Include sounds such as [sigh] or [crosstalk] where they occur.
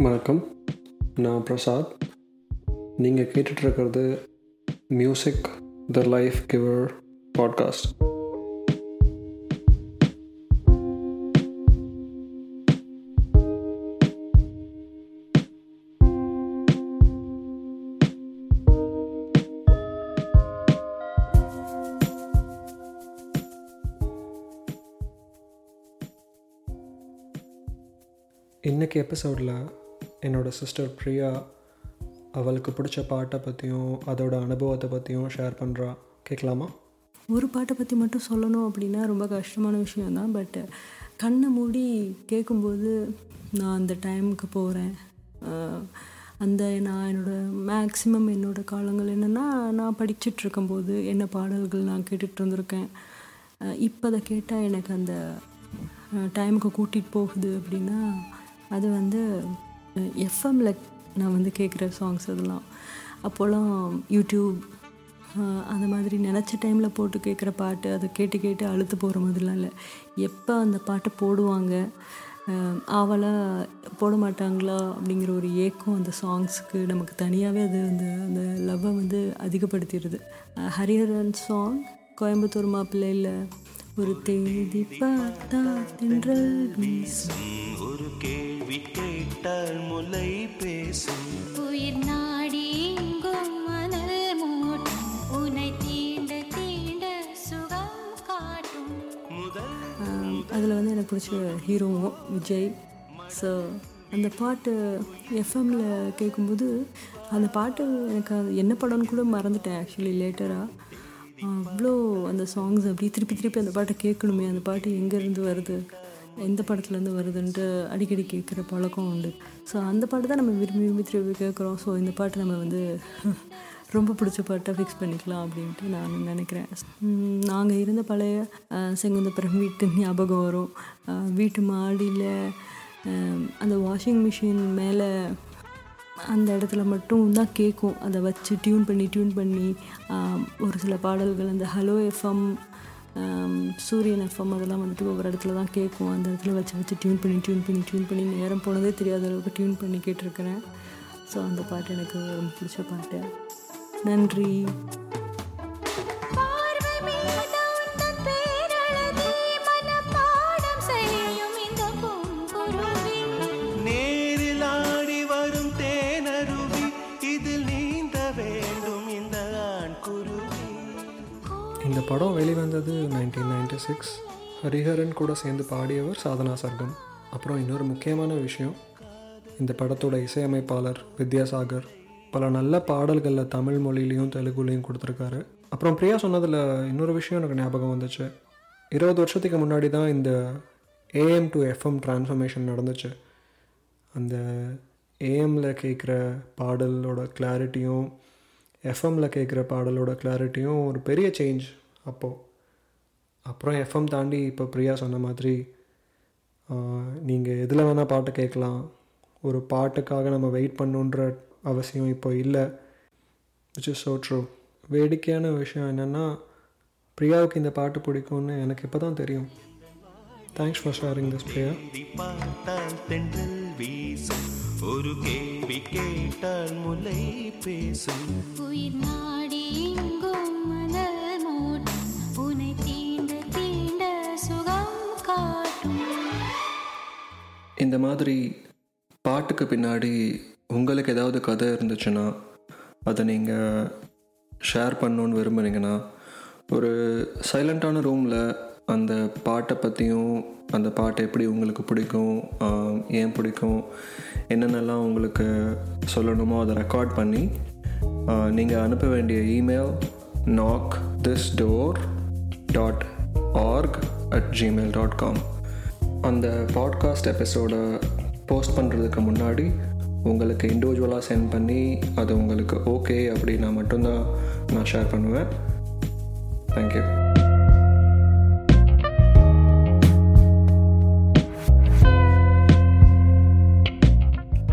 வணக்கம். நான் பிரசாத். நீங்கள் கேட்டுட்ருக்கிறது music the life giver podcast இன்றைக்கி எபிசோடில் என்னோடய சிஸ்டர் பிரியா அவளுக்கு பிடிச்ச பாட்டை பற்றியும் அதோட அனுபவத்தை பற்றியும் ஷேர் பண்ணுறா கேட்கலாமா ஒரு பாட்டை பற்றி மட்டும் சொல்லணும் அப்படின்னா ரொம்ப கஷ்டமான விஷயந்தான் பட்டு கண்ணை மூடி கேட்கும்போது நான் அந்த டைமுக்கு போகிறேன் அந்த நான் என்னோடய மேக்ஸிமம் என்னோடய காலங்கள் என்னென்னா நான் படிச்சுட்டு இருக்கும்போது என்ன பாடல்கள் நான் கேட்டுட்டு இருந்திருக்கேன். இப்போ அதை கேட்டால் எனக்கு அந்த டைமுக்கு கூட்டிகிட்டு போகுது அப்படின்னா அது வந்து எஃப்எம்மில் நான் வந்து கேட்குற சாங்ஸ் அதெல்லாம். அப்போல்லாம் யூடியூப் அந்த மாதிரி நினச்ச டைமில் போட்டு கேட்குற பாட்டு அதை கேட்டு கேட்டு அழுத்து போகிற மாதிரிலாம் இல்லை. எப்போ அந்த பாட்டை போடுவாங்க? ஆவலாக போட மாட்டாங்களா? அப்படிங்கிற ஒரு ஏக்கம் அந்த சாங்ஸுக்கு நமக்கு தனியாகவே அது அந்த அந்த லவ்வை வந்து அதிகப்படுத்திடுது. ஹரிஹரன் சாங் கோயம்புத்தூர் மாப்பிள்ளையில் ஒரு தேதி பார்த்தா தென்றல் வீசும். கேட்டால் முலை பேசும். உயிர் நாடி எங்கும் மணல் மூட்டும். உன்னை தீண்ட தீண்ட சுகம் காட்டும். முதல் அதில் வந்து எனக்கு பிடிச்ச ஹீரோவும் விஜய். ஸோ அந்த பாட்டு எஃப்எம்மில் கேட்கும்போது அந்த பாட்டு எனக்கு அது என்ன படம்னு கூட மறந்துட்டேன் ஆக்சுவலி லேட்டராக அவ்வளோ அந்த சாங்ஸ் அப்படியே திருப்பி திருப்பி அந்த பாட்டை கேட்கணுமே அந்த பாட்டு எங்கேருந்து வருது? எந்த படத்துலேருந்து வருதுன்ட்டு அடிக்கடி கேட்குற பழக்கம் உண்டு. ஸோ அந்த பாட்டு தான் நம்ம விரும்பி விரும்பி திரும்பி கேட்குறோம். ஸோ இந்த பாட்டு நம்ம வந்து [laughs] ரொம்ப பிடிச்ச பாட்டை ஃபிக்ஸ் பண்ணிக்கலாம் அப்படின்ட்டு நான் நினைக்கிறேன். நாங்கள் இருந்த பழைய செங்குந்தப்புறம் வீட்டு ஞாபகம் வரும். வீட்டு மாடியில் அந்த வாஷிங் மிஷின் மேலே அந்த இடத்துல மட்டும் தான் கேட்கும். அதை வச்சு டியூன் பண்ணி டியூன் பண்ணி ஒரு சில பாடல்கள் அந்த ஹலோ எஃப்எம் சூரியன் எஃப்எம் அதெல்லாம் வந்துட்டு ஒவ்வொரு இடத்துல தான் கேட்கும். அந்த இடத்துல வச்சு வச்சு டியூன் பண்ணி டியூன் பண்ணி டியூன் பண்ணி நேரம் போனதே தெரியாத அளவுக்கு டியூன் பண்ணி கேட்டிருக்கிறேன். ஸோ அந்த பாட்டு எனக்கு ரொம்ப பிடிச்ச பாட்டு. நன்றி. இந்த படம் வெளிவந்தது நைன்டீன் நைன்டி சிக்ஸ் ஹரிஹரன் கூட சேர்ந்து பாடியவர் சாதனா சர்க்கம். அப்புறம் இன்னொரு முக்கியமான விஷயம் இந்த படத்தோட இசையமைப்பாளர் வித்யாசாகர். பல நல்ல பாடல்களில் தமிழ் மொழியிலையும் தெலுங்குலேயும் கொடுத்துருக்காரு. அப்புறம் பிரியா சொன்னதில் இன்னொரு விஷயம் எனக்கு ஞாபகம் வந்துச்சு. இருபது வருஷத்துக்கு முன்னாடி தான் இந்த ஏஎம் டு எஃப்எம் ட்ரான்ஸ்ஃபர்மேஷன் நடந்துச்சு. அந்த ஏஎம்மில் கேட்குற பாடலோட கிளாரிட்டியும் எஃப்எம்மில் கேட்குற பாடலோட கிளாரிட்டியும் ஒரு பெரிய சேஞ்ச் அப்போது அப்புறம் எஃப்எம் தாண்டி இப்போ பிரியா சொன்ன மாதிரி நீங்கள் எதில் வேணால் பாட்டு கேட்கலாம். ஒரு பாட்டுக்காக நம்ம வெயிட் பண்ணுன்ற அவசியம் இப்போ இல்லை. விச் இஸ் ஸோ ட்ரூ வேடிக்கையான விஷயம் என்னென்னா பிரியாவுக்கு இந்த பாட்டு பிடிக்கும்னு எனக்கு இப்போ தான் தெரியும். Thanks for sharing this Priya. வீசும் ஒரு கேள்வி கேட்டால் முலை பேசும் உயிர் நாடி எங்கும் மணல் மூட்டும் உன்னை தீண்ட தீண்ட சுகம் காட்டும். இந்த மாதிரி பாட்டுக்கு பின்னாடி உங்களுக்கு ஏதாவது கதை இருந்துச்சுன்னா அதை நீங்கள் ஷேர் பண்ணணுன்னு விரும்புனீங்கன்னா ஒரு சைலண்ட்டான ரூமில் அந்த பாட்டை பற்றியும் அந்த பாட்டு எப்படி உங்களுக்கு பிடிக்கும் ஏன் பிடிக்கும் என்னென்னலாம் உங்களுக்கு சொல்லணுமோ அதை ரெக்கார்ட் பண்ணி நீங்கள் அனுப்ப வேண்டிய email knock this door dot org at Gmail dot com அந்த பாட்காஸ்ட் எபிசோடை போஸ்ட் பண்ணுறதுக்கு முன்னாடி உங்களுக்கு இண்டிவிஜுவலாக சென்ட் பண்ணி அது உங்களுக்கு ஓகே அப்படின்னா மட்டும்தான் நான் ஷேர் பண்ணுவேன். Thank you